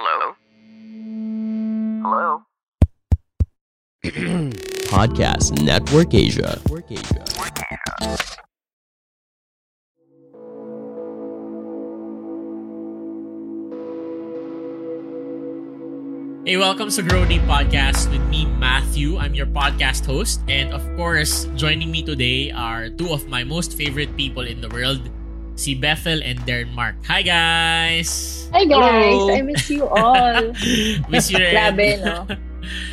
Hello? Hello? Podcast Network Asia. Hey, welcome to Grow Deep Podcast with me, Matthew. I'm your podcast host. And of course, joining me today are two of my most favorite people in the world, si Bethel and Darren Mark. Hi, guys! Hi guys, Hello. I miss you all. Miss you rin. Grabe, no?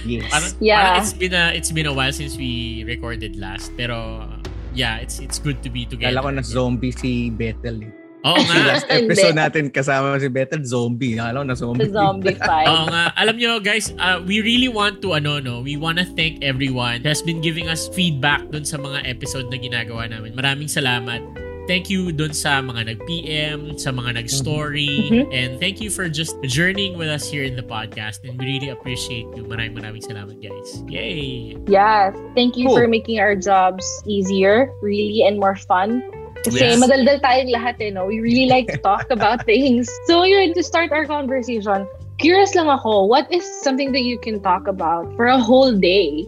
Yes. Parang, Yeah. parang it's been a it's been a while since we recorded last. Pero yeah, it's it's good to be together. Kala ko na zombie si Bethel. Eh. Oo Kasi nga. last episode natin kasama si Bethel, zombie. Kala ko na zombie. The zombie fight. Oo nga. Alam nyo guys, uh, we really want to ano no, we want to thank everyone who has been giving us feedback dun sa mga episode na ginagawa namin. Maraming salamat. Thank you dun sa mga nag-PM, sa mga nag-story, Mhm. and thank you for just journeying with us here in the podcast. And we really appreciate you. Maraming maraming salamat guys. Yay! Yes. Thank you Cool. for making our jobs easier, really, and more fun. Kasi Yes. madaldal tayong lahat eh, no? We really like to talk about things. So yun, to start our conversation, curious lang ako, what is something that you can talk about for a whole day?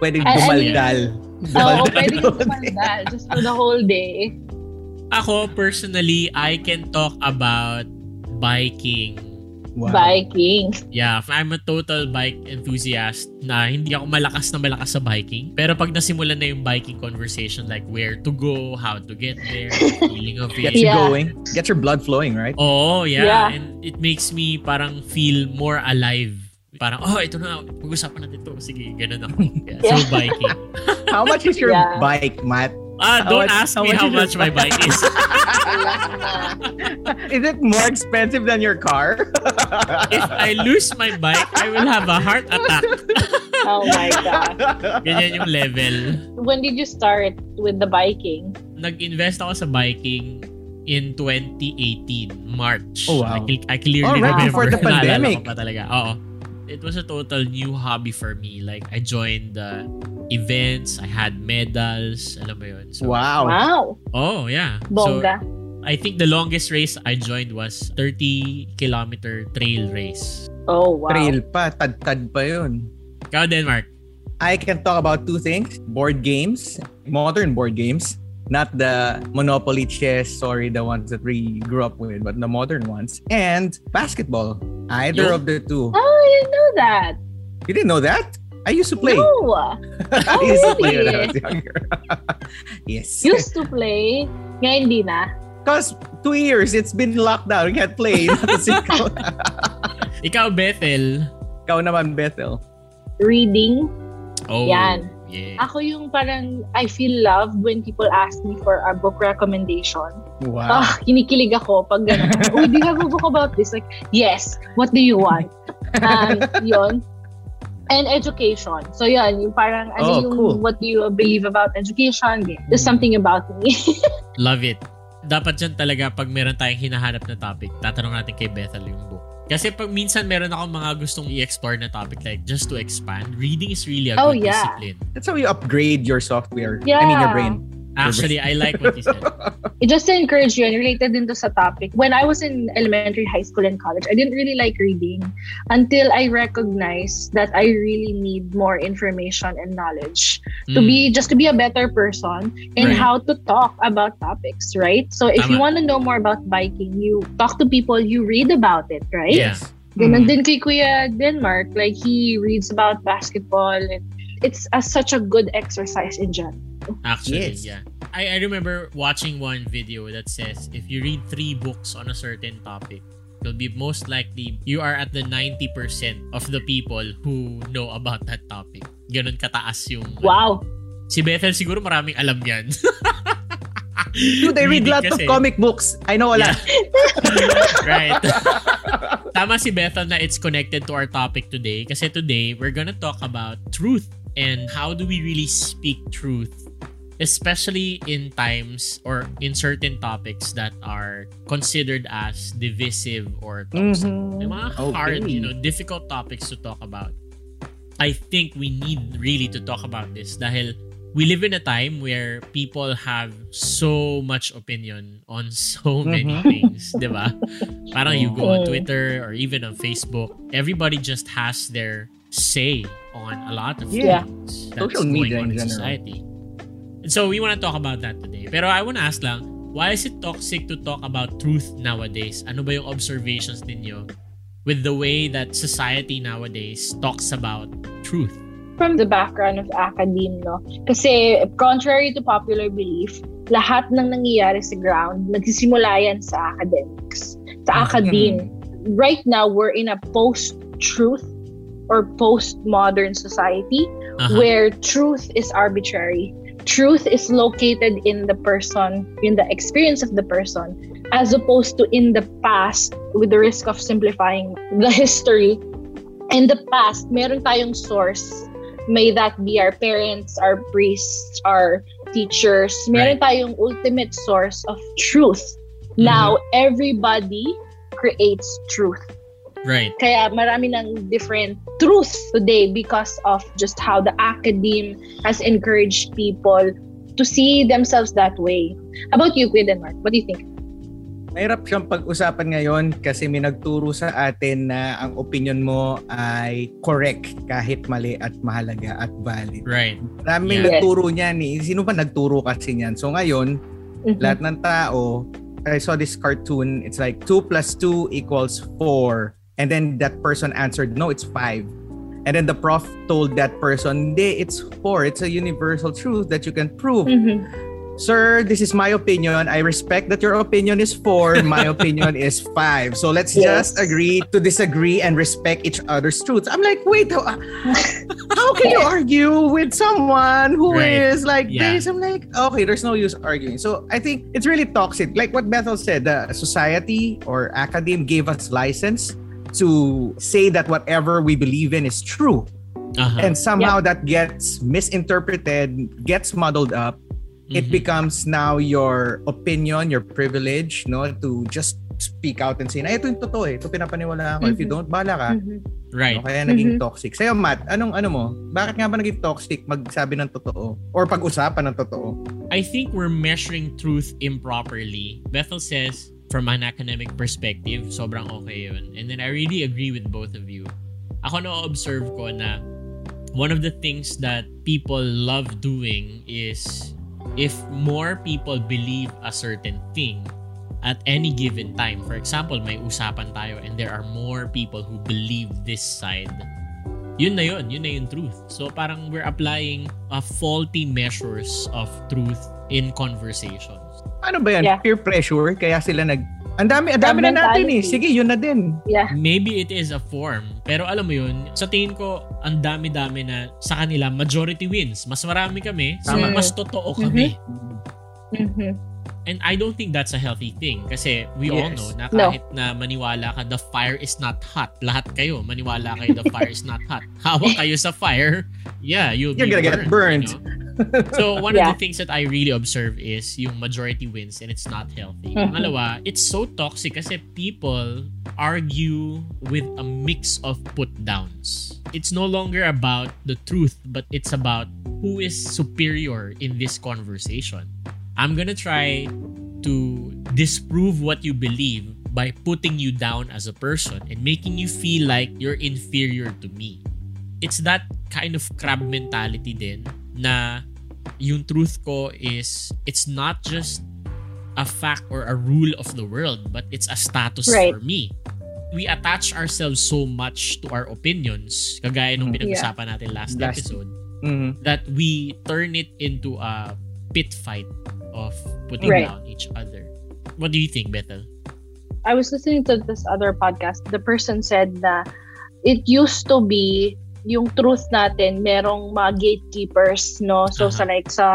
Pwedeng dumaldal. Oo, Dumaldal. pwede yung mandal, just for the whole day. Ako personally, I can talk about biking. Wow. Biking. Yeah, I'm a total bike enthusiast na hindi ako malakas na malakas sa biking. Pero pag nasimulan na yung biking conversation like where to go, how to get there, the feeling of Get it. you Yeah. going. Get your blood flowing, right? Oh, yeah. Yeah. And it makes me parang feel more alive. Parang, oh, ito na, pag-usapan natin ito. Sige, ganun ako. Yeah, Yeah. So, biking. How much is your Yeah. bike, Matt? Ah, How don't much- ask how me how much my bike is. Is it more expensive than your car? If I lose my bike, I will have a heart attack. Oh my God. Ganyan yung level. When did you start with the biking? nag-invest ako sa biking in 2018, March. Oh, wow. I, I clearly Oh, right remember. before the pandemic. Oo. It was a total new hobby for me. Like, I joined the events, I had medals, alam mo yun. So, wow. Wow. Oh, yeah. Bongga. So, I think the longest race I joined was 30 kilometer trail race. oh, wow. Trail pa. Tad-tad pa yun. Ikaw, Denmark. I can talk about two things. Board games. Modern board games. Not the Monopoly, chess, sorry, the ones that we grew up with, but the modern ones. And basketball. Either Yo. of the two. Oh, I didn't know that. You didn't know that? I used to play. No. I Oh, used to play when I really? was younger. yes. Used to play. Ngayon hindi na. Because two years, it's been locked down. We can't play. Ikaw, Ikaw, Bethel. ikaw naman, Bethel. Reading. Oh, Yan. Yeah. Ako yung parang I feel loved when people ask me for a book recommendation. Wow. Ah, kinikilig ako pag gano'n. Oh, do you have a book about this? Like, yes. What do you want? Um, yun. And education. So yun, yung parang ano Oh, yung cool. what do you believe about education? There's something about me. Love it. Dapat dyan talaga pag meron tayong hinahanap na topic, tatanong natin kay Bethel yung book. Kasi pag minsan meron ako mga gustong i-explore na topic like just to expand, reading is really a Oh, good yeah. discipline. That's how you upgrade your software. I mean, your Yeah. brain. Actually, I like what you said. just to encourage you and related into sa topic, when I was in elementary, high school, and college, I didn't really like reading until I recognized that I really need more information and knowledge to Mm. be just to be a better person and Right. how to talk about topics, right? So if you want to know more about biking, you talk to people, you read about it, right? Yeah. Ganun Mhm. din kay Kuya Denmark, like he reads about basketball and it's a, such a good exercise in general. Actually, Yes. yeah. I, I remember watching one video that says if you read three books on a certain topic, you'll be most likely you are at the 90% of the people who know about that topic. Ganun kataas yung... Wow. Si Bethel siguro maraming alam yan. Dude, I read lots of comic books. I know a lot. right. Tama si Bethel na it's connected to our topic today. Kasi today, we're gonna talk about truth and how do we really speak truth especially in times or in certain topics that are considered as divisive or toxic. Mhm. Yung mga Okay. hard, you know, difficult topics to talk about. I think we need really to talk about this dahil we live in a time where people have so much opinion on so many Mhm. things, 'di ba? Parang you go on Mm. Twitter or even on Facebook, everybody just has their say on a lot of Yeah. things that's Social going media on in in general. And so we want to talk about that today. Pero I want to ask lang, why is it toxic to talk about truth nowadays? Ano ba yung observations ninyo with the way that society nowadays talks about truth? from the background of academe, no? Kasi contrary to popular belief, lahat ng nangyayari sa ground, nagsisimula yan sa academics, sa academe. Right now, we're in a post-truth or post-modern society Aha. where truth is arbitrary. Truth is located in the person, in the experience of the person, as opposed to in the past, with the risk of simplifying the history. In the past, meron tayong source. May that be our parents, our priests, our teachers. Meron tayong ultimate source of truth. Now, everybody creates truth. Right. Kaya marami ng different truths today because of just how the academe has encouraged people to see themselves that way. About you, Quid and Mark? What do you think? Mahirap siyang pag-usapan ngayon kasi may nagturo sa atin na ang opinion mo ay correct kahit mali at mahalaga at valid. Right. Maraming Yeah. nagturo niyan eh. Sino ba nagturo kasi niyan? So ngayon, Mhm. lahat ng tao, I saw this cartoon, it's like 2 plus 2 equals 4. And then that person answered, no, it's 5. And then the prof told that person, hindi, it's 4. It's a universal truth that you can prove. Mhm. Sir, this is my opinion. I respect that your opinion is 4. My opinion is 5. So let's Yes. just agree to disagree and respect each other's truths. I'm like, wait, how, how can you argue with someone who is Right. like Yeah. this? I'm like, okay, there's no use arguing. So I think it's really toxic. Like what Bethel said, the society or academe gave us license to say that whatever we believe in is true. Aha. And somehow that gets misinterpreted, gets muddled up. It Mhm. becomes now your opinion, your privilege, no, to just speak out and say, na ito yung totoo eh. Ito pinapaniwala ako. If you Mhm. don't, bala ka. Mhm. Right. No, kaya naging Mhm. toxic. Sa'yo, Matt, anong ano mo? Bakit nga ba naging toxic magsabi ng totoo? Or pag-usapan ng totoo? I think we're measuring truth improperly. Bethel says, from an academic perspective, sobrang okay yun. And then I really agree with both of you. Ako na-observe ko na one of the things that people love doing is if more people believe a certain thing at any given time. For example, may usapan tayo and there are more people who believe this side. Yun na yun. Yun na yung truth. So parang we're applying a faulty measures of truth in conversations. Ano ba yan? Yeah. Peer pressure? Kaya sila nag... Ang dami, ang dami na natin eh. Sige, yun na din. Yeah. Maybe it is a form. Pero alam mo yun, sa tingin ko, ang dami-dami na sa kanila, majority wins. Mas marami kami, so Tama. mas totoo kami. Mhm. And I don't think that's a healthy thing. Kasi we all Yes. know na No. kahit na maniwala ka, the fire is not hot. Lahat kayo, maniwala kayo, the fire is not hot. Hawak kayo sa fire, yeah, you'll You're be gonna get burned. burned. you know? So one of the things that I really observe is yung majority wins and it's not healthy. Mhm. Pangalawa, it's so toxic kasi people argue with a mix of put downs. It's no longer about the truth, but it's about who is superior in this conversation. I'm gonna try to disprove what you believe by putting you down as a person and making you feel like you're inferior to me. It's that kind of crab mentality din na yung truth ko is it's not just a fact or a rule of the world but it's a status Right. for me. We attach ourselves so much to our opinions kagaya nung Mm. pinag-usapan natin last, Last- episode Mhm. that we turn it into a pit fight of putting Right. down each other. What do you think, Bethel? I was listening to this other podcast. The person said na it used to be yung truth natin, merong mga gatekeepers, no? So, Aha. sa like sa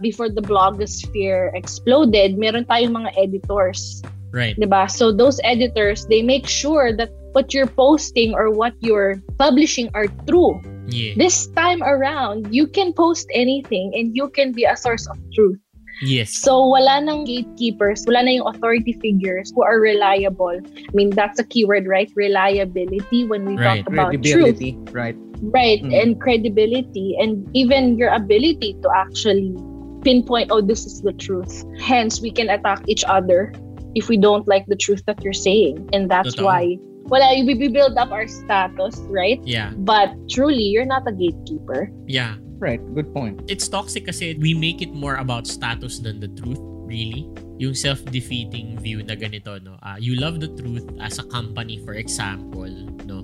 before the blogosphere exploded, meron tayong mga editors, Right. 'di ba? So those editors, they make sure that what you're posting or what you're publishing are true. Yeah. This time around, you can post anything and you can be a source of truth. Yes. So wala nang gatekeepers, wala na yung authority figures who are reliable. I mean, that's a keyword, right? Reliability when we Right. talk about truth. Right? Right, Mm. and credibility and even your ability to actually pinpoint, oh, this is the truth. Hence, we can attack each other if we don't like the truth that you're saying. And that's Totoo. why, wala, we we build up our status, right? Yeah. But truly, you're not a gatekeeper. Yeah. Right, good point. It's toxic kasi we make it more about status than the truth, really. Yung self-defeating view na ganito, no? Ah, you love the truth as a company, for example, no?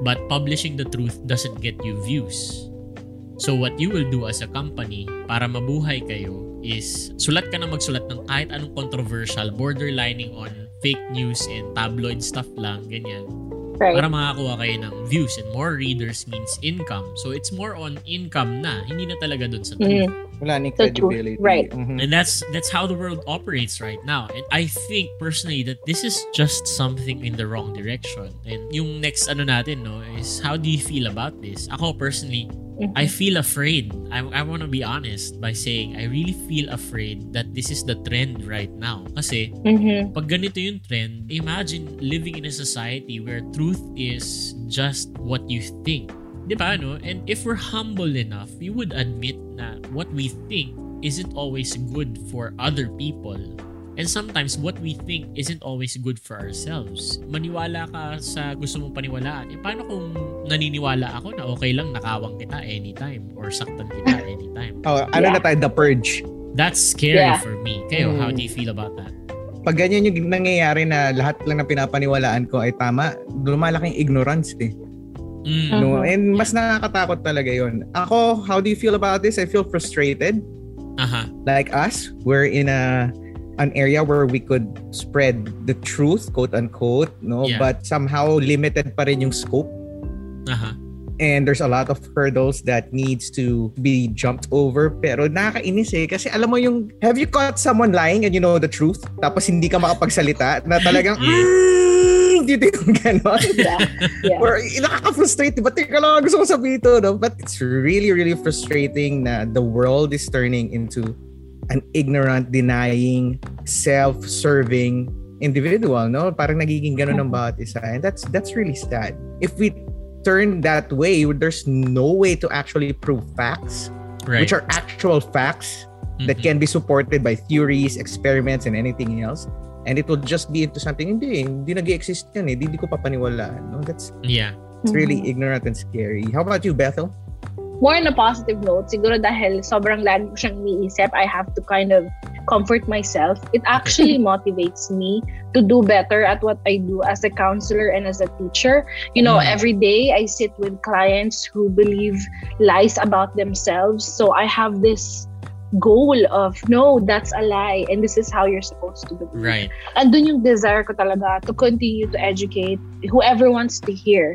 But publishing the truth doesn't get you views. So what you will do as a company para mabuhay kayo is sulat ka na magsulat ng kahit anong controversial, borderlining on fake news and tabloid stuff lang, ganyan. Right. Para makakuha kayo ng views and more readers means income. So it's more on income na, hindi na talaga dun sa truth. Mm. Wala ni credibility. right. Mhm. And that's that's how the world operates right now. And I think personally that this is just something in the wrong direction. And yung next ano natin no is how do you feel about this? Ako personally, Mhm. I feel afraid. I, I want to be honest by saying I really feel afraid that this is the trend right now. Kasi Mhm. pag ganito yung trend, imagine living in a society where truth is just what you think. Di ba, no? And if we're humble enough, we would admit na what we think isn't always good for other people. And sometimes what we think isn't always good for ourselves. Maniwala ka sa gusto mong paniwalaan. Eh, paano kung naniniwala ako na okay lang nakawang kita anytime or saktan kita anytime? Oh, ano Yeah. na tayo, the purge. That's scary Yeah. for me. Kayo, how Mm. do you feel about that? Pag ganyan yung nangyayari na lahat lang na pinapaniwalaan ko ay tama, lumalaking ignorance eh. Mm. No? And mas nakakatakot talaga yon. Ako, how do you feel about this? I feel frustrated. Aha. Like us, we're in a an area where we could spread the truth, quote unquote, no? Yeah. But somehow limited pa rin yung scope. Aha. And there's a lot of hurdles that needs to be jumped over. Pero nakakainis eh. Kasi alam mo yung, have you caught someone lying and you know the truth? Tapos hindi ka makapagsalita na talagang, mm, dito yung ganon. Yeah. Yeah. Or nakaka-frustrate. Ba't teka lang, gusto ko sabihin ito. No? But it's really, really frustrating na the world is turning into an ignorant, denying, self-serving individual. No? Parang nagiging ganon ng bawat isa. And that's that's really sad. If we turn that way, there's no way to actually prove facts, Right. which are actual facts that Mhm. can be supported by theories, experiments, and anything else. And it will just be into something, hindi, hindi nag-exist yan eh. Hindi ko papaniwalaan. No? That's Yeah. it's really Mhm. ignorant and scary. How about you, Bethel? More on a positive note, siguro dahil sobrang lagi ko siyang iniisip, I have to kind of comfort myself. It actually motivates me to do better at what I do as a counselor and as a teacher. You know, Mm. every day I sit with clients who believe lies about themselves. So I have this goal of, no, that's a lie and this is how you're supposed to believe. Right. andun yung desire ko talaga to continue to educate whoever wants to hear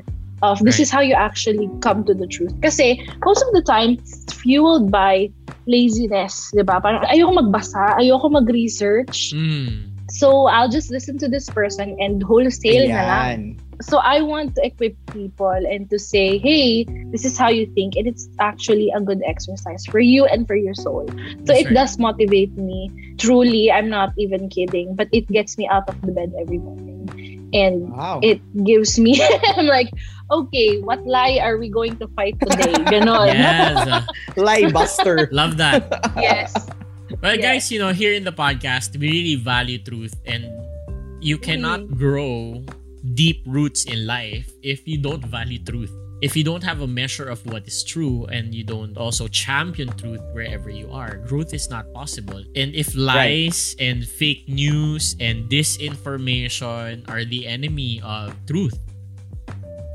of this Right. is how you actually come to the truth. Kasi most of the time, it's fueled by laziness, di ba? Parang ayoko magbasa, ayoko mag-research. Mm. So, I'll just listen to this person and wholesale na lang. So, I want to equip people and to say, hey, this is how you think and it's actually a good exercise for you and for your soul. So, That's it right. does motivate me. Truly, I'm not even kidding, but it gets me out of the bed every morning. And Wow. it gives me, I'm like, okay, what lie are we going to fight today? Ganon. Yes. uh, Lie buster. love that. yes. Well, Yes. guys, you know, here in the podcast, we really value truth and you cannot Mm-hmm. grow deep roots in life if you don't value truth. If you don't have a measure of what is true and you don't also champion truth wherever you are, growth is not possible. And if lies and fake news and disinformation are the enemy of truth,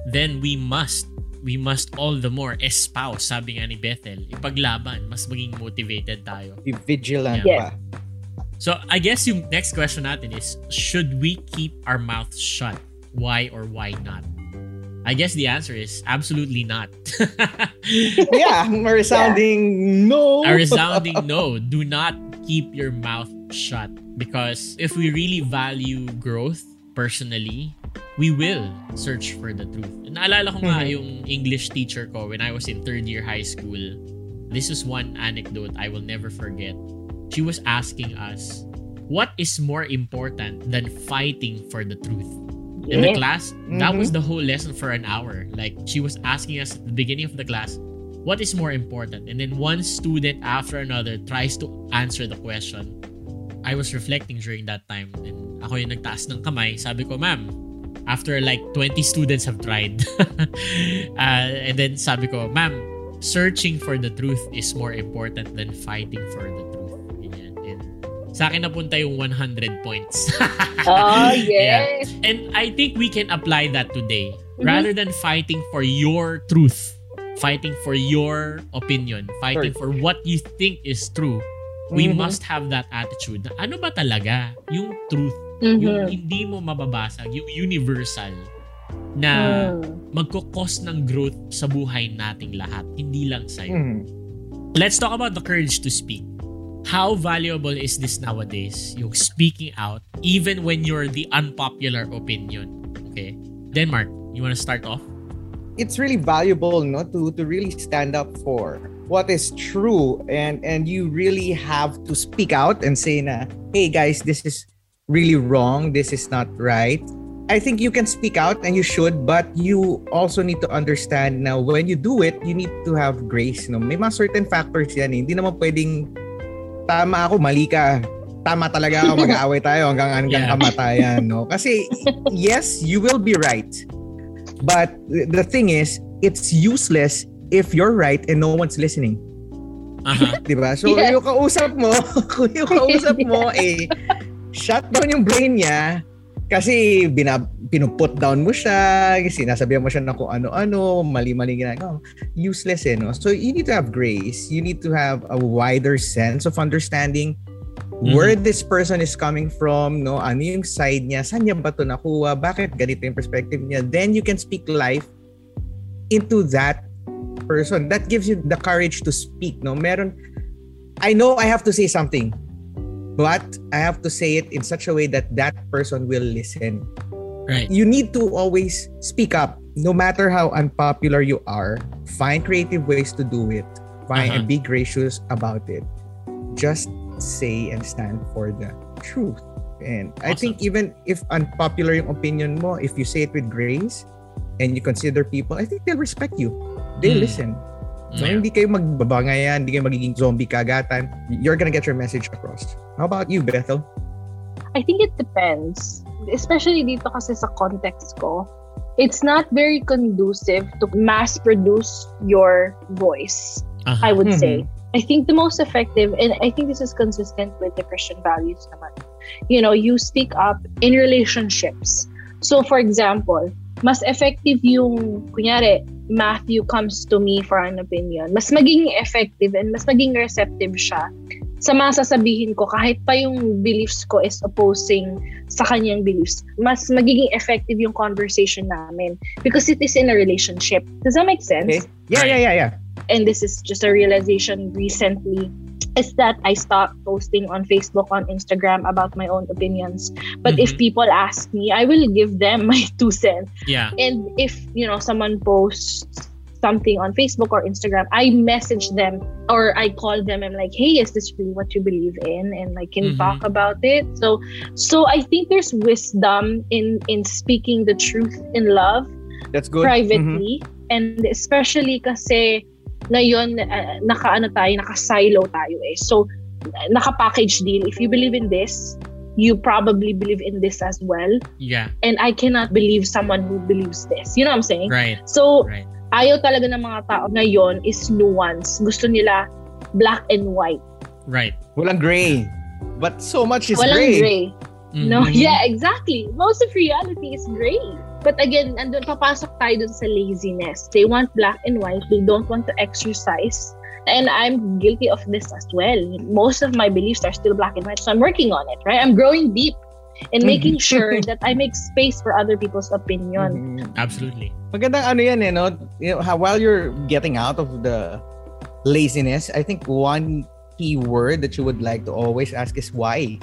then we must we must all the more espouse, sabi nga ni Bethel, ipaglaban, mas maging motivated tayo. Be vigilant Yes. pa. So, I guess yung next question natin is, should we keep our mouth shut? Why or why not? I guess the answer is absolutely not. Yeah, a resounding no. A resounding no. Do not keep your mouth shut. Because if we really value growth personally, we will search for the truth. Naalala ko nga Mhm. yung English teacher ko when I was in third year high school. This is one anecdote I will never forget. she was asking us, what is more important than fighting for the truth? In the class, that was the whole lesson for an hour. Like she was asking us at the beginning of the class, what is more important? And then one student after another tries to answer the question. I was reflecting during that time and ako yung nagtaas ng kamay. Sabi ko, ma'am, after like 20 students have tried. uh, and then sabi ko, ma'am, searching for the truth is more important than fighting for the truth. Ganyan. And sa akin napunta yung 100 points. Oh, Yeah. yes. And I think we can apply that today. Mhm. Rather than fighting for your truth, fighting for your opinion, fighting for what you think is true, we Mhm. must have that attitude na ano ba talaga yung truth, yung Mhm. hindi mo mababasag, yung universal na Mm. magkukos ng growth sa buhay nating lahat, hindi lang sa'yo. Mhm. Let's talk about the courage to speak. How valuable is this nowadays? Yung speaking out, even when you're the unpopular opinion. Okay? Denmark, you wanna start off? it's really valuable no to to really stand up for what is true and and you really have to speak out and say na hey guys this is really wrong. This is not right. I think you can speak out and you should but you also need to understand now when you do it you need to have grace no? May mga certain factors yan eh. hindi naman pwedeng tama ako mali ka. Tama talaga ako mag-aaway tayo hanggang hanggang Yeah. kamatayan no? Kasi yes you will be right. But the thing is it's useless if you're right and no one's listening Aha. di ba so Yes. yung kausap mo kung yung kausap mo eh shut down yung brain niya kasi binab pinuput down mo siya, sinasabihan mo siya ng kung ano-ano, mali-mali ginagawa. Useless eh, no? So you need to have grace. You need to have a wider sense of understanding where this person is coming from, no? Ano yung side niya? Saan niya ba ito nakuha? Bakit ganito yung perspective niya? Then you can speak life into that person. That gives you the courage to speak, no? Meron, I know I have to say something, but I have to say it in such a way that that person will listen. Right. You need to always speak up, no matter how unpopular you are. Find creative ways to do it. Find Uh-huh. and be gracious about it. Just say and stand for the truth. And I think even if unpopular yung opinion mo, if you say it with grace and you consider people, I think they'll respect you. They'll Mm. listen. So Yeah. hindi kayo magbabangayan, hindi kayo magiging zombie kagatan. You're gonna get your message across. How about you, Bethel? I think it depends. Especially dito kasi sa context ko. It's not very conducive to mass produce your voice, Aha. I would Mhm. say. I think the most effective, and I think this is consistent with the Christian values naman. You know, you speak up in relationships. So, for example, mas effective yung, kunyari, Matthew comes to me for an opinion. Mas maging effective and mas maging receptive siya sa mga sasabihin ko kahit pa yung beliefs ko is opposing sa kanyang beliefs. Mas magiging effective yung conversation namin because it is in a relationship. Does that make sense? Okay. Yeah, yeah, yeah, yeah. and this is just a realization recently is that I stopped posting on Facebook, on Instagram about my own opinions. But if Mhm. people ask me, I will give them my two cents. Yeah. And if, you know, someone posts something on Facebook or Instagram, I message them or I call them and like, hey, is this really what you believe in? And like can Mhm. talk about it. So so I think there's wisdom in in speaking the truth in love That's good. Privately and especially kasi ngayon uh, naka ano tayo naka-silo tayo eh so naka-package deal if you believe in this you probably believe in this as well Yeah. and I cannot believe someone who believes this you know what I'm saying Right. so Right. ayaw talaga ng mga tao ngayon is nuance gusto nila black and white Right. Walang gray. But so much is walang gray. gray No, Mhm. yeah, exactly. Most of reality is gray. But again, andun papasok tayo dun sa laziness. They want black and white. They don't want to exercise. And I'm guilty of this as well. Most of my beliefs are still black and white. So I'm working on it, right? I'm growing deep and making sure that I make space for other people's opinion. Mhm. Absolutely. Magandang ano yan eh, no? You know, how, while you're getting out of the laziness, I think one key word that you would like to always ask is why.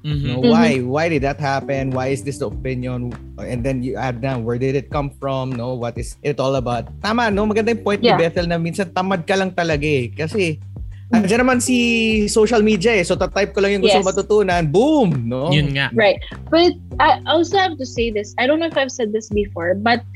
Mhm. You know, Mhm. why? Why did that happen? Why is this the opinion? And then you add down, where did it come from? No, what is it all about? Tama, no? Maganda yung point Yeah. ni Bethel na minsan tamad ka lang talaga eh. Kasi Andiyan naman si social media eh. So, type ko lang yung gusto Yes. matutunan. Boom! No? Yun nga. Right. But I also have to say this. I don't know if I've said this before, but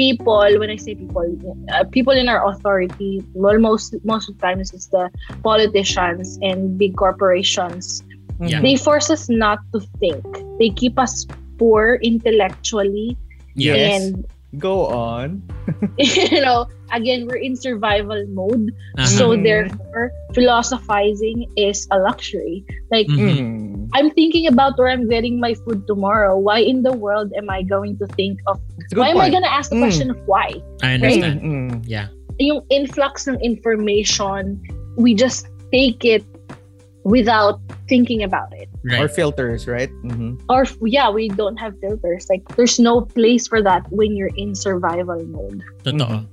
people, when I say people, uh, people in our authority, well, most most of the times it's the politicians and big corporations. Yeah. They force us not to think. They keep us poor intellectually, Yes. and Go on. you know, again, we're in survival mode. Uh-huh. So therefore, philosophizing is a luxury. Like Mhm. Mm. I'm thinking about where I'm getting my food tomorrow. Why in the world am I going to think of It's a good why am I gonna ask the Mm. question of why? I understand. Mm, mm. Yeah. Yung influx ng information, we just take it without thinking about it. Right. Or filters, right? Mhm. Or yeah, we don't have filters. Like there's no place for that when you're in survival mode. Totoo.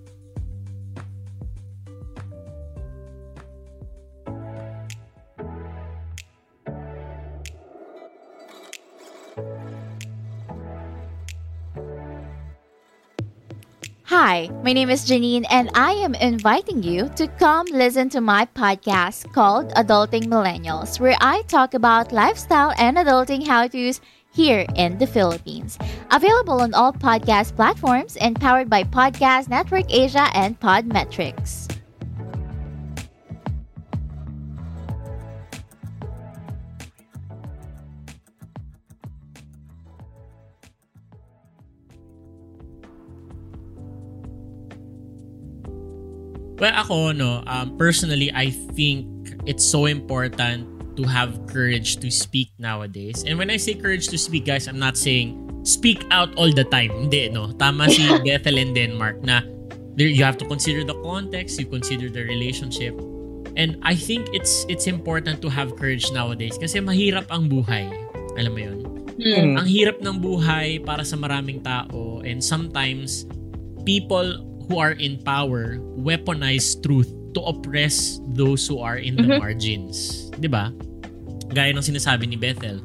Hi, my name is Janine, and I am inviting you to come listen to my podcast called Adulting Millennials, where I talk about lifestyle and adulting how to's here in the Philippines. Available on all podcast platforms and powered by Podcast Network Asia and Podmetrics. Well, ako, no, um, personally, I think it's so important to have courage to speak nowadays. And when I say courage to speak, guys, I'm not saying speak out all the time. Hindi, no? Tama si Bethel in Denmark na there, you have to consider the context, you consider the relationship. And I think it's it's important to have courage nowadays kasi mahirap ang buhay. Alam mo yun? Mm. ang hirap ng buhay para sa maraming tao and sometimes people who are in power weaponize truth to oppress those who are in the Mhm. margins. 'Di ba? Gaya ng sinasabi ni Bethel.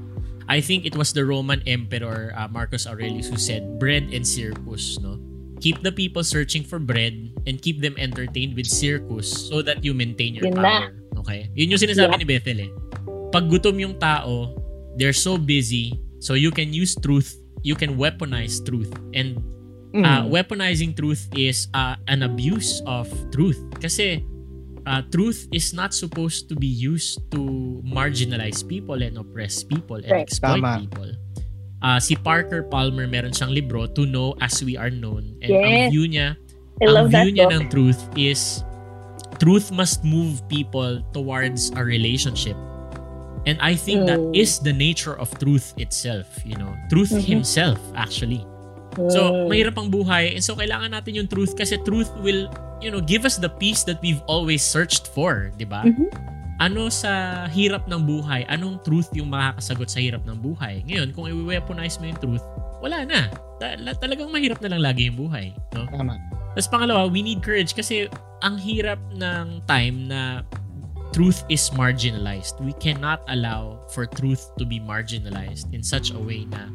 I think it was the Roman Emperor uh, Marcus Aurelius who said, bread and circus, no? Keep the people searching for bread and keep them entertained with circus so that you maintain your Yun na. power. Okay? Yun yung sinasabi Yeah. ni Bethel eh. Pag gutom yung tao, they're so busy, so you can use truth, you can weaponize truth. And Mm. uh, weaponizing truth is uh, an abuse of truth. Kasi uh, truth is not supposed to be used to marginalize people and oppress people and Right. exploit Tama. people. Uh, si Parker Palmer meron siyang libro, To Know As We Are Known. And ang Yes. view niya, I ang that view niya book. ng truth is truth must move people towards a relationship. And I think that Mm. is the nature of truth itself, you know. Truth Mhm. himself actually. So, Mm. mahirap ang buhay. And so, kailangan natin yung truth kasi truth will, you know, give us the peace that we've always searched for, di ba? Mhm. Ano sa hirap ng buhay? Anong truth yung makakasagot sa hirap ng buhay? Ngayon, kung i-weaponize mo yung truth, wala na. Ta- la- talagang mahirap na lang lagi yung buhay. No? Tama. Tapos pangalawa, we need courage kasi ang hirap ng time na truth is marginalized. We cannot allow for truth to be marginalized in such a way na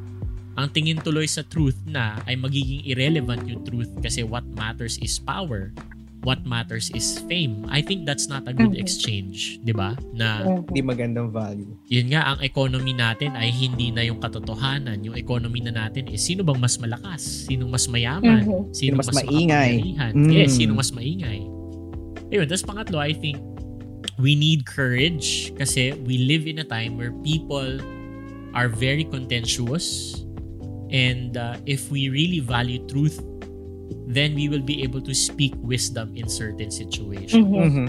ang tingin tuloy sa truth na ay magiging irrelevant yung truth kasi what matters is power. What matters is fame. I think that's not a good Mhm. exchange, 'di ba? Na Mhm. Hindi magandang value. yun nga ang economy natin ay hindi na yung katotohanan. Yung economy na natin is sino bang mas malakas? Sino mas mayaman? Mhm. Sino, Sino mas mas, maingay? Mm. Yes, sino mas maingay? Ayun, tapos pangatlo, I think we need courage kasi we live in a time where people are very contentious and uh, if we really value truth then we will be able to speak wisdom in certain situations. Mhm. Mhm.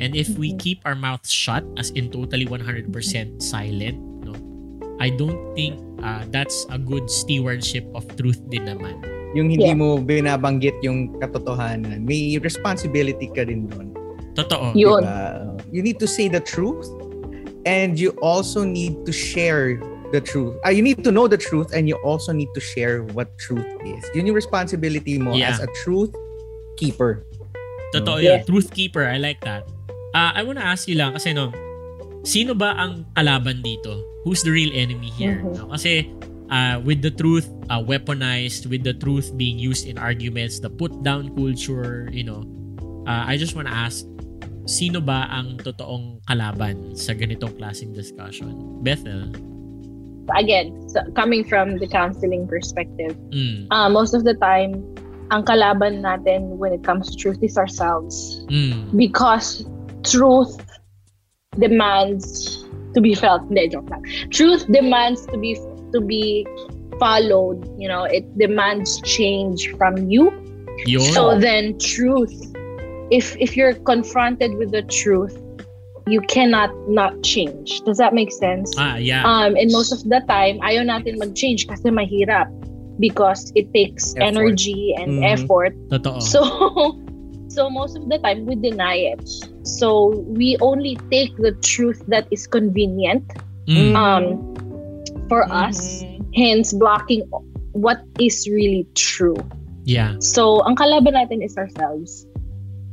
And if we Mhm. keep our mouths shut, as in totally 100% silent, no, I don't think uh, that's a good stewardship of truth din naman. Yung hindi Yeah. mo binabanggit yung katotohanan, may responsibility ka rin doon. Totoo. Yun. Diba? You need to say the truth and you also need to share the truth. Ah, you need to know the truth and you also need to share what truth is. Yun yung responsibility mo Yeah. as a truth keeper. Totoo Yeah. yun. Truth keeper, I like that. Uh, I wanna ask you lang, kasi no, sino ba ang kalaban dito? Who's the real enemy here? Mhm. No? Kasi uh, with the truth uh, weaponized, with the truth being used in arguments, the put down culture, you know, uh, I just wanna ask, sino ba ang totoong kalaban sa ganitong klaseng discussion? Bethel? Again, so coming from the counseling perspective, Mm. uh, most of the time, ang kalaban natin when it comes to truth is ourselves. Mm. Because truth demands to be felt. Hindi, joke lang. Truth demands to be to be followed. You know, it demands change from you. Yun. So then truth, if if you're confronted with the truth, you cannot not change. Does that make sense? ah, yeah. Um, and most of the time, ayaw natin mag-change kasi mahirap because it takes Effort. energy and Mhm. effort. Totoo. So, so most of the time we deny it. So we only take the truth that is convenient Mm. um, for us, hence blocking what is really true. Yeah. So, ang kalaban natin is ourselves.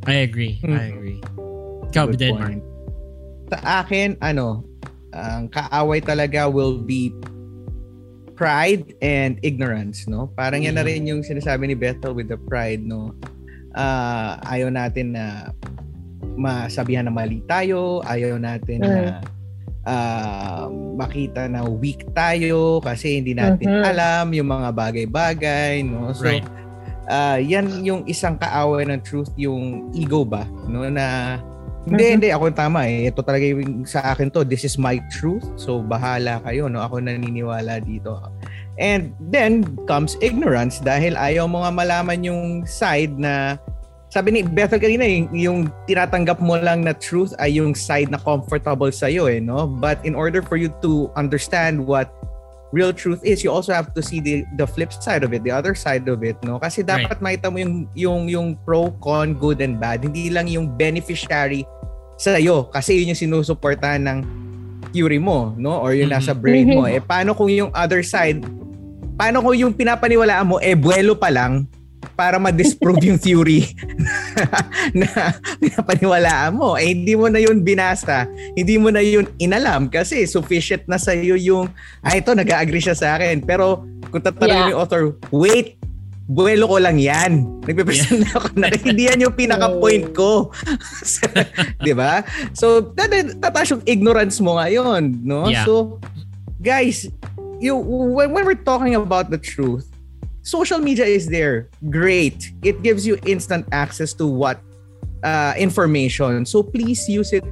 I agree. I agree. Ikaw, Good Denmark. Sa akin, ano, ang kaaway talaga will be pride and ignorance, no? Parang yan na Mhm. rin yung sinasabi ni Bethel with the pride, no? Ah, ayaw natin na masabihan na mali tayo, ayaw natin Mm. na ah, makita na weak tayo kasi hindi natin Mhm. alam yung mga bagay-bagay, no? So, Right. ah yan yung isang kaaway ng truth, yung ego ba, no? Na hindi, Mhm. hindi, ako tama eh. Ito talaga yung sa akin to. This is my truth. So, bahala kayo, no? Ako naniniwala dito. And then comes ignorance dahil ayaw mo nga malaman yung side na sabi ni Bethel kanina, yung, yung tinatanggap mo lang na truth ay yung side na comfortable sa'yo eh, no? But in order for you to understand what real truth is, you also have to see the the flip side of it, the other side of it, no? Kasi dapat makita mo yung yung yung pro, con, good and bad, hindi lang yung beneficiary sa iyo kasi yun yung sinusuportahan ng theory mo, no? Or yung nasa Mhm. brain mo. Mhm. Eh paano kung yung other side, paano kung yung pinapaniwalaan mo eh buwelo pa lang para ma-disprove yung theory na pinapaniwalaan mo. Eh hindi mo na yun binasa, hindi mo na yun inalam kasi sufficient na sa iyo yung ah ito nag-agree siya sa akin. Pero kung tatanungin Yeah. yung author, wait, buwelo ko lang yan. Nagpe-present na ako na hindi yan yung pinaka-point ko. 'Di ba? So, tat- tataas yung ignorance mo ngayon, no? Yeah. So, guys, you when, when we're talking about the truth, social media is there. Great. It gives you instant access to what uh, information. So please use it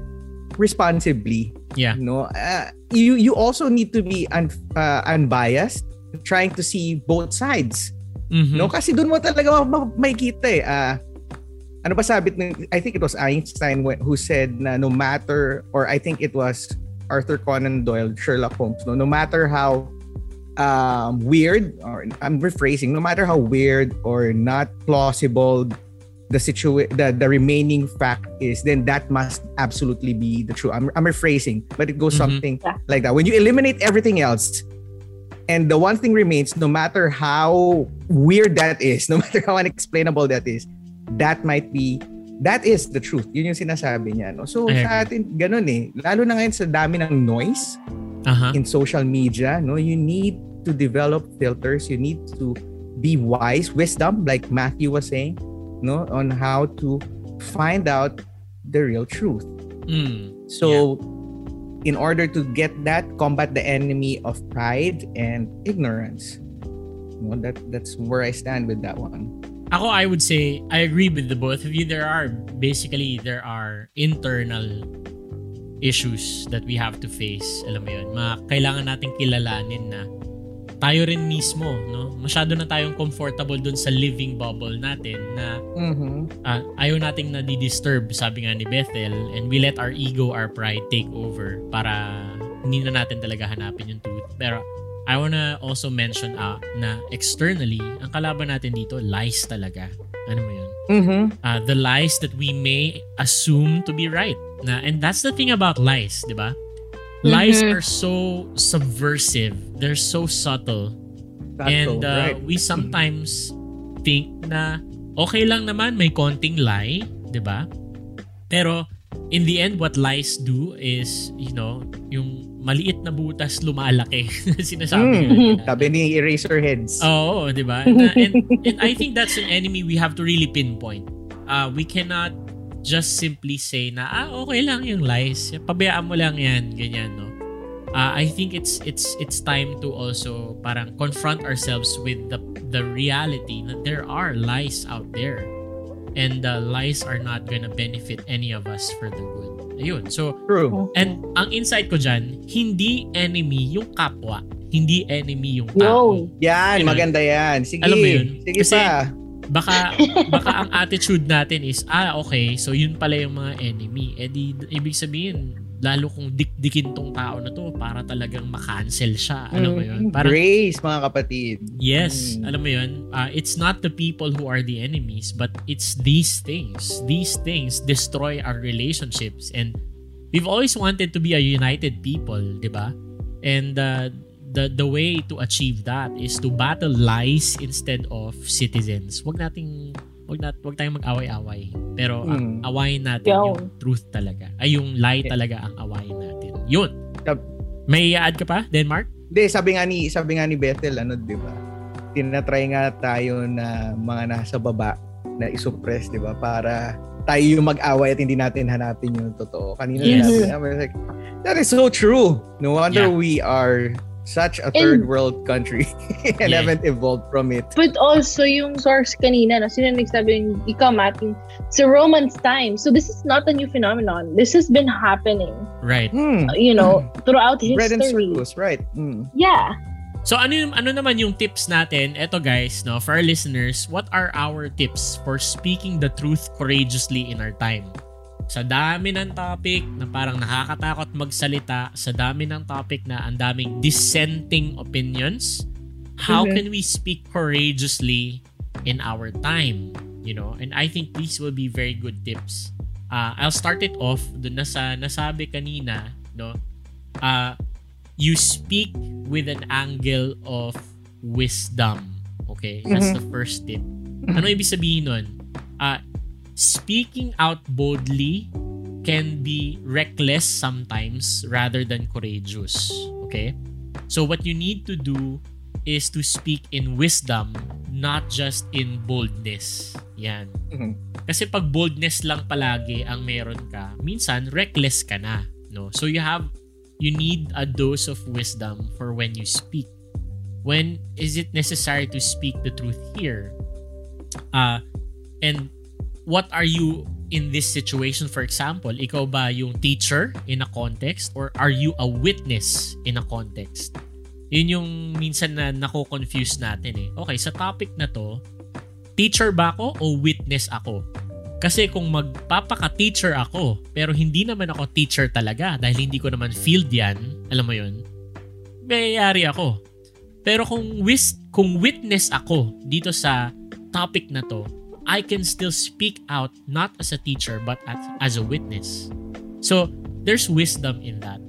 responsibly. Yeah. No, uh, you you also need to be un, uh, unbiased, trying to see both sides. Mhm. No, kasi doon mo talaga ma- ma- makikita eh. Ah, ano ba sabi ng I think it was Einstein who said na no matter or I think it was Arthur Conan Doyle, Sherlock Holmes, no, no matter how um, weird or I'm rephrasing, no matter how weird or not plausible the situa- the the remaining fact is, then that must absolutely be the truth. I'm I'm rephrasing, but it goes Mhm. something Yeah. like that. When you eliminate everything else, and the one thing remains, no matter how weird that is, no matter how unexplainable that is, that might be that is the truth. Yun yung sinasabi niya. No? So sa atin, ganun eh. Lalo na ngayon sa dami ng noise Aha. in social media, no, you need to develop filters. You need to be wise, wisdom, like Matthew was saying, no, on how to find out the real truth. Mm. So, in order to get that, combat the enemy of pride and ignorance. No, that that's where I stand with that one. Ako, I would say, I agree with the both of you. There are, basically, there are internal issues that we have to face. Alam mo yun, mga kailangan nating kilalanin na tayo rin mismo, no? Masyado na tayong comfortable dun sa living bubble natin na Mm-hmm. ah, ayaw nating na-disturb, sabi nga ni Bethel, and we let our ego, our pride take over para hindi na natin talaga hanapin yung truth. Pero I wanna also mention ah, na externally, ang kalaban natin dito, lies talaga. Ano mo yun? Mm-hmm. Uh, the lies that we may assume to be right. Na, and that's the thing about lies, di ba? Lies Mhm. are so subversive. They're so subtle. and uh, right. we sometimes think na okay lang naman may konting lie, 'di ba? Pero in the end what lies do is, you know, yung maliit na butas lumalaki. Sinasabi Mm. Sabi ni Eraserheads. Oo, 'di ba? Na- and, and I think that's an enemy we have to really pinpoint. Uh, we cannot just simply say na, ah, okay lang yung lies. Pabayaan mo lang yan, ganyan, no? Uh, I think it's it's it's time to also parang confront ourselves with the the reality that there are lies out there and the lies are not gonna benefit any of us for the good. Ayun. So, True. and ang insight ko dyan, hindi enemy yung kapwa. Hindi enemy yung tao. Yo. Yan, maganda yan. Sige. Alam mo yun? Sige Kasi- pa. Baka baka ang attitude natin is ah okay so yun pala yung mga enemy. Eh di ibig sabihin lalo kung dikdikin tong tao na to para talagang ma-cancel siya alam mo yun? Mm, parang Grace, mga kapatid. yes Mm. alam mo yun? Uh, it's not the people who are the enemies but it's these things. These things destroy our relationships and we've always wanted to be a united people di ba? And uh, the the way to achieve that is to battle lies instead of citizens. Wag nating wag nat wag tayong mag-away-away. Pero ang Mm. awayin natin Yo. yung truth talaga. Ay yung lie talaga ang awayin natin. Yun. May add ka pa, Denmark? Hindi, sabi nga ni, sabi nga ni Bethel, ano, di ba? Tinatry nga tayo na mga nasa baba na isuppress, di ba? Para tayo yung mag-away at hindi natin hanapin yung totoo. Kanina Yes. namin, like, that is so true. No wonder Yeah. we are such a third world country and Yeah. haven't evolved from it. But also yung source kanina, no, sino nagsabi yung ikaw, Martin, sa Romans time. So this is not a new phenomenon. This has been happening, Right. Hmm. you know, throughout Bread and history. circles, right. Hmm. Yeah. So ano yung- ano naman yung tips natin? Eto guys, no, for our listeners, what are our tips for speaking the truth courageously in our time? Sa dami ng topic na parang nakakatakot magsalita, sa dami ng topic na ang daming dissenting opinions, how Mhm. can we speak courageously in our time? You know, and I think these will be very good tips. Uh, I'll start it off dun na sa nasabi kanina, no? Uh, you speak with an angle of wisdom. Okay? That's the first tip. Ano ibig sabihin nun? Uh, speaking out boldly can be reckless sometimes rather than courageous. Okay? So what you need to do is to speak in wisdom, not just in boldness. Yan. Mhm. Kasi pag boldness lang palagi ang meron ka, minsan reckless ka na, no? So you have you need a dose of wisdom for when you speak. When is it necessary to speak the truth here? Uh and what are you in this situation for example? Ikaw ba yung teacher in a context or are you a witness in a context? Yun yung minsan na nako-confuse natin eh. Okay, sa topic na to, teacher ba ako o witness ako? Kasi kung magpapaka-teacher ako, pero hindi naman ako teacher talaga dahil hindi ko naman field yan, alam mo yun, mayayari ako. Pero kung, wis, kung witness ako dito sa topic na to, I can still speak out not as a teacher but as, as a witness. So, there's wisdom in that.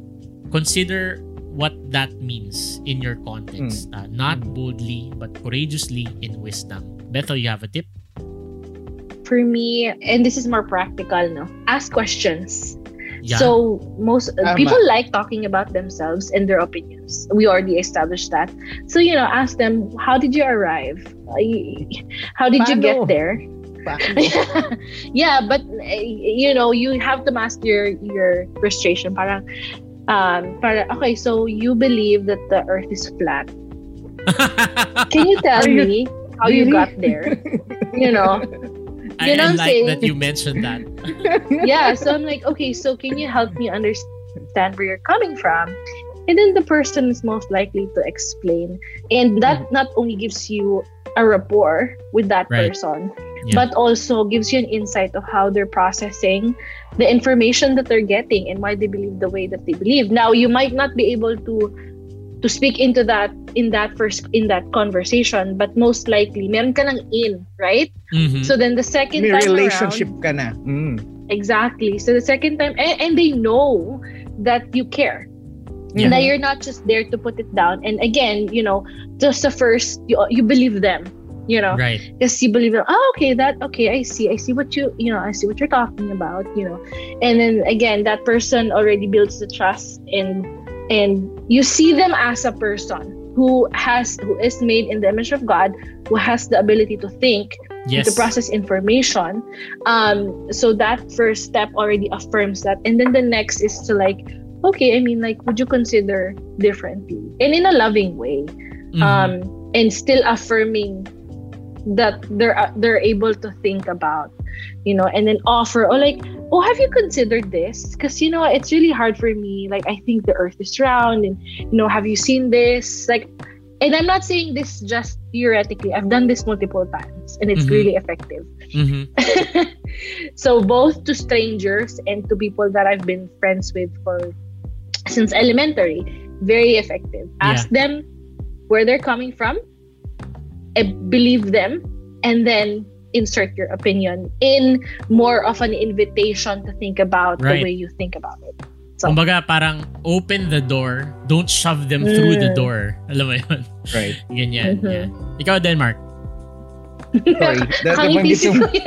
Consider what that means in your context. Uh, not boldly, but courageously in wisdom. Bethel, you have a tip? For me, and this is more practical, no? Ask questions. Yeah. So most uh, people like talking about themselves and their opinions. We already established that. So you know, ask them, how did you arrive? How did you get there? yeah, but uh, you know, you have to master your, your frustration. Parang, um, para, okay, so you believe that the Earth is flat. Can you tell you- me how you got there? You know, I, You know I like saying? that you mentioned that. yeah so i'm like okay so can you help me understand where you're coming from and then the person is most likely to explain and that mm-hmm. not only gives you a rapport with that Right. person Yeah. but also gives you an insight of how they're processing the information that they're getting and why they believe the way that they believe now you might not be able to to speak into that in that first in that conversation but most likely meron ka ng in right Mhm. so then the second May time relationship around, ka na. Mm. Exactly. So the second time, and, and they know that you care. Yeah. That you're not just there to put it down. And again, you know, just the first, you, you believe them, you know, right. because you believe them. Oh, okay, that, okay, I see. I see what you, you know, I see what you're talking about, you know. And then again, that person already builds the trust and, and you see them as a person who has, who is made in the image of God, who has the ability to think Yes. to process information. Um, so that first step already affirms that. And then the next is to like, okay, I mean, like, would you consider differently? And in a loving way. Mhm. Um, and still affirming that they're uh, they're able to think about, you know, and then offer or like, oh, have you considered this? Because you know, it's really hard for me. Like, I think the Earth is round, and you know, have you seen this? Like, and I'm not saying this just theoretically. I've done this multiple times, and it's Mhm. really effective. Mhm. so both to strangers and to people that I've been friends with for since elementary, very effective. Ask them where they're coming from, and believe them, and then insert your opinion in more of an invitation to think about Right. the way you think about it. So Kumbaga, parang open the door, don't shove them through the Mm. door. Alam mo yun? Right. Ganyan. Mhm. Yeah. Ikaw, Denmark. Sorry. That, Nakangiti nabanggit yung- Kuya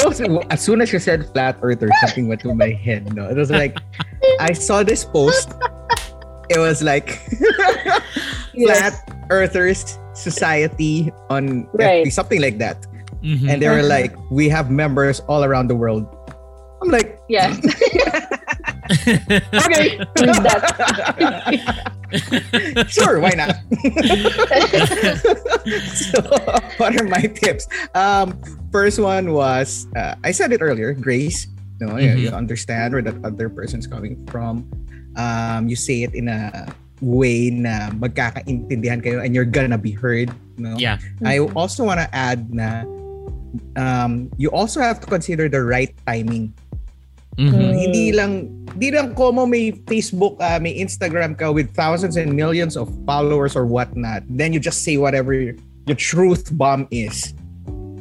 no, so, as soon as you said flat earther, something went through my head. No, it was like I saw this post. It was like flat Yes. earthers society on Right. FB, something like that. Mhm. And they were like, we have members all around the world. I'm like, Yes. okay, Read that. sure, why not? so, what are my tips? Um, first one was uh, I said it earlier, grace. No, you, Mhm. you understand where that other person's coming from. Um, you say it in a way na magkakaintindihan kayo and you're gonna be heard. No? yeah. I also want to add na um, you also have to consider the right timing. Mhm. Mm. Hindi lang hindi lang como may Facebook, uh, may Instagram ka with thousands and millions of followers or whatnot. Then you just say whatever your, your truth bomb is.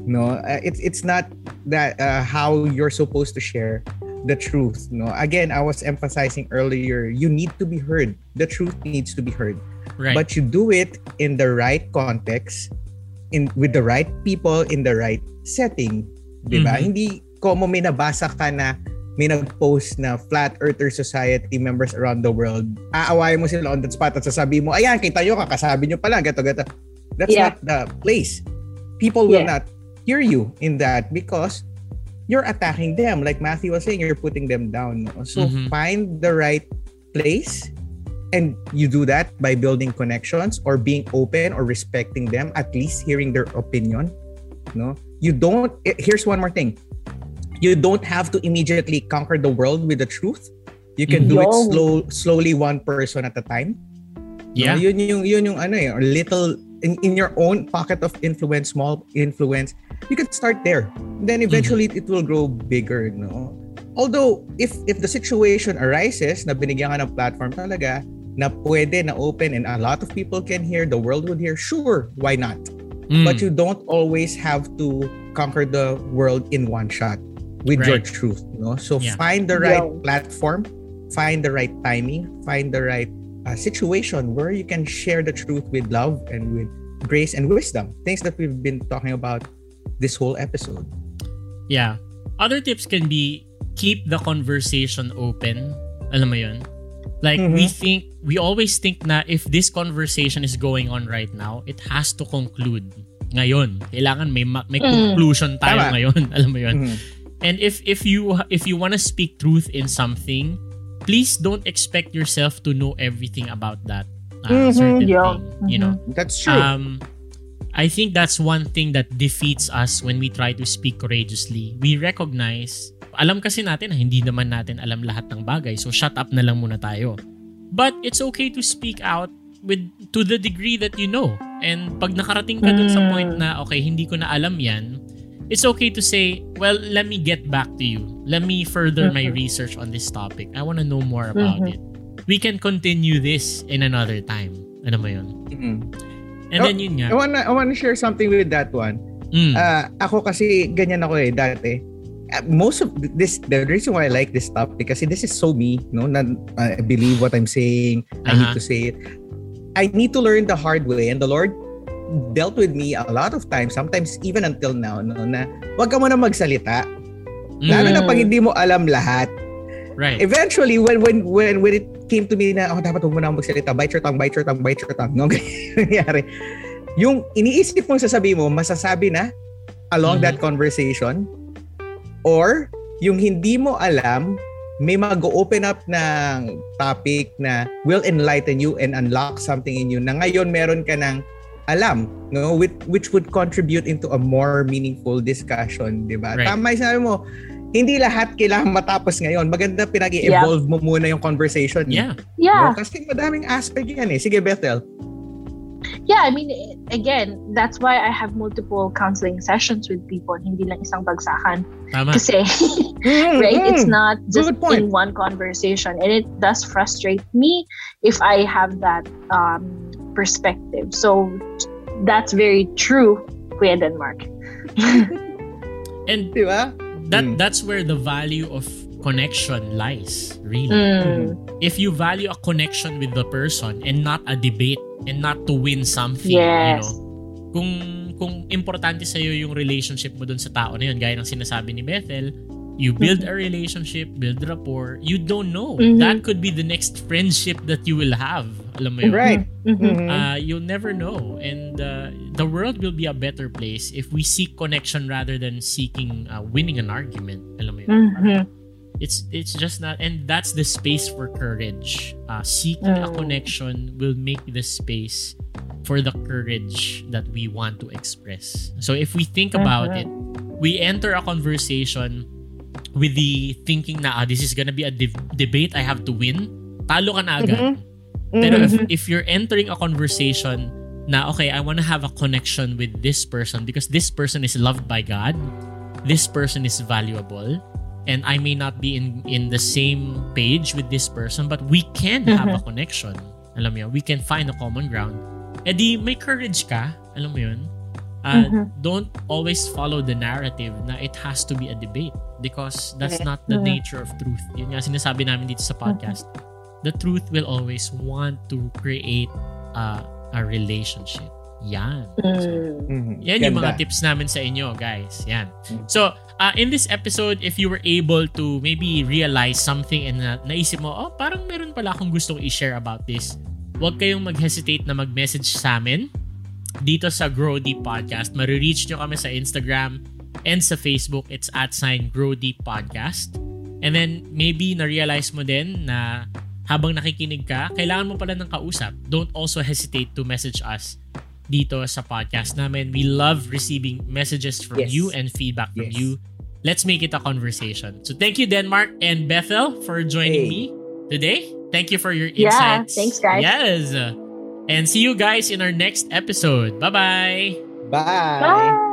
No, uh, it's it's not that uh, how you're supposed to share the truth. No, again, I was emphasizing earlier. You need to be heard. The truth needs to be heard Right. but you do it in the right context in with the right people in the right setting 'di ba Mhm. hindi como may nabasa ka na may nag-post na flat earther society members around the world aawayin mo sila on the spot at sasabihin mo ayan kita nyo kakasabi nyo pala gato gato that's Yeah. not the place people will Yeah. not hear you in that because you're attacking them like Matthew was saying you're putting them down no? so Mhm. find the right place and you do that by building connections or being open or respecting them at least hearing their opinion no? You don't eh, here's one more thing. You don't have to immediately conquer the world with the truth. You can do it slow slowly one person at a time. Yeah. no? yun yung yun yung ano eh or little in, in your own pocket of influence small influence you can start there. Then eventually it will grow bigger no? Although if if the situation arises na binigyan ka ng platform talaga na pwede na open and a lot of people can hear the world would hear sure why not Mm. but you don't always have to conquer the world in one shot with your Right. truth no so Yeah. find the right Yeah. platform find the right timing find the right uh, situation where you can share the truth with love and with grace and wisdom things that we've been talking about this whole episode Yeah. Other tips can be keep the conversation open. Alam mo yun? Like, we Mhm. think, we always think na if this conversation is going on right now, it has to conclude ngayon. Kailangan may ma- may Mm. conclusion tayo Tama. ngayon. Alam mo yun? Mhm. And if if you if you want to speak truth in something, please don't expect yourself to know everything about that uh, Mhm, certain yeah. thing. You know, that's true um, I think that's one thing that defeats us when we try to speak courageously. We recognize, alam kasi natin na hindi naman natin alam lahat ng bagay, so shut up na lang muna tayo. But it's okay to speak out with to the degree that you know. And pag nakarating ka dun sa Mm. point na, okay, hindi ko na alam yan, it's okay to say, well, let me get back to you. Let me further my Mhm. research on this topic. I want to know more about Mhm. it. We can continue this in another time. Ano mo yun? Mhm. And Oh, then yun nga. I wanna I wanna share something with that one Mm. Ah, ako kasi ganyan ako eh dati. Uh, most of this the reason why I like this topic kasi this is so me, no? Na, I believe what I'm saying. I need Uh-huh. to say it. I need to learn the hard way and the Lord dealt with me a lot of times, sometimes even until now, no, na wag ka muna magsalita. Lalo na Mm. pag hindi mo alam lahat. Right. Eventually, when when when when it came to me na, oh, dapat huwag mo na akong magsalita, bite your tongue, bite your tongue, bite your tongue. No, nangyari. Yung iniisip mong sasabihin mo, masasabi na along Mhm. that conversation or yung hindi mo alam may mag-open up ng topic na will enlighten you and unlock something in you na ngayon meron ka ng alam no which, which would contribute into a more meaningful discussion di ba Right. tama yung sinabi mo hindi lahat kailangan matapos ngayon maganda pinag-evolve mo muna yung conversation Yeah. Yeah. No? kasi madaming aspect yan eh sige Bethel Yeah, I mean, again, that's why I have multiple counseling sessions with people. Hindi lang isang bagsakan. Tama. Kasi, right, it's not just in one conversation. And it does frustrate me if I have that um, perspective. So, that's very true, Kuya Denmark. And di ba that Mm. that's where the value of connection lies, really. Mm. If you value a connection with the person and not a debate and not to win something, you Yes. know. Kung kung importante sa yung relationship mo dun sa tao na yun, gaya ng sinasabi ni Bethel, you build a relationship, build rapport, you don't know. Mhm. That could be the next friendship that you will have. Alam mo yun? right Mhm. Mhm. uh, you'll never know and uh, the world will be a better place if we seek connection rather than seeking uh, winning an argument alam mo yun Mhm. it's it's just not and that's the space for courage uh, seeking a Mm. connection will make the space for the courage that we want to express so if we think about Mhm. it we enter a conversation with the thinking na ah, this is gonna be a de- debate I have to win talo ka na agad pero if, Mhm. if you're entering a conversation na, okay, I want to have a connection with this person because this person is loved by God, this person is valuable, and I may not be in, in the same page with this person, but we can have a connection. Alam mo yun, we can find a common ground. E di, may courage ka, alam mo yun, uh, Mhm. don't always follow the narrative na it has to be a debate because that's not the Mhm. nature of truth. Yun nga sinasabi namin dito sa podcast. The truth will always want to create uh, a relationship. Yan. So, Mm. Mhm. yan yung mga tips namin sa inyo, guys. Yan. So, uh, in this episode, if you were able to maybe realize something and na naisip mo, oh, parang meron pala akong gustong i-share about this, huwag kayong mag-hesitate na mag-message sa amin dito sa Grow Deep Podcast. Marireach nyo kami sa Instagram and sa Facebook. It's at sign Grow Deep Podcast. And then, maybe na-realize mo din na habang nakikinig ka, kailangan mo pala ng kausap. Don't also hesitate to message us dito sa podcast namin. We love receiving messages from Yes. you and feedback from Yes. you. Let's make it a conversation. So thank you, Denmark and Bethel, for joining Hey. me today. Thank you for your Yeah, insights. thanks, guys. Yes. And see you guys in our next episode. Bye-bye. bye Bye.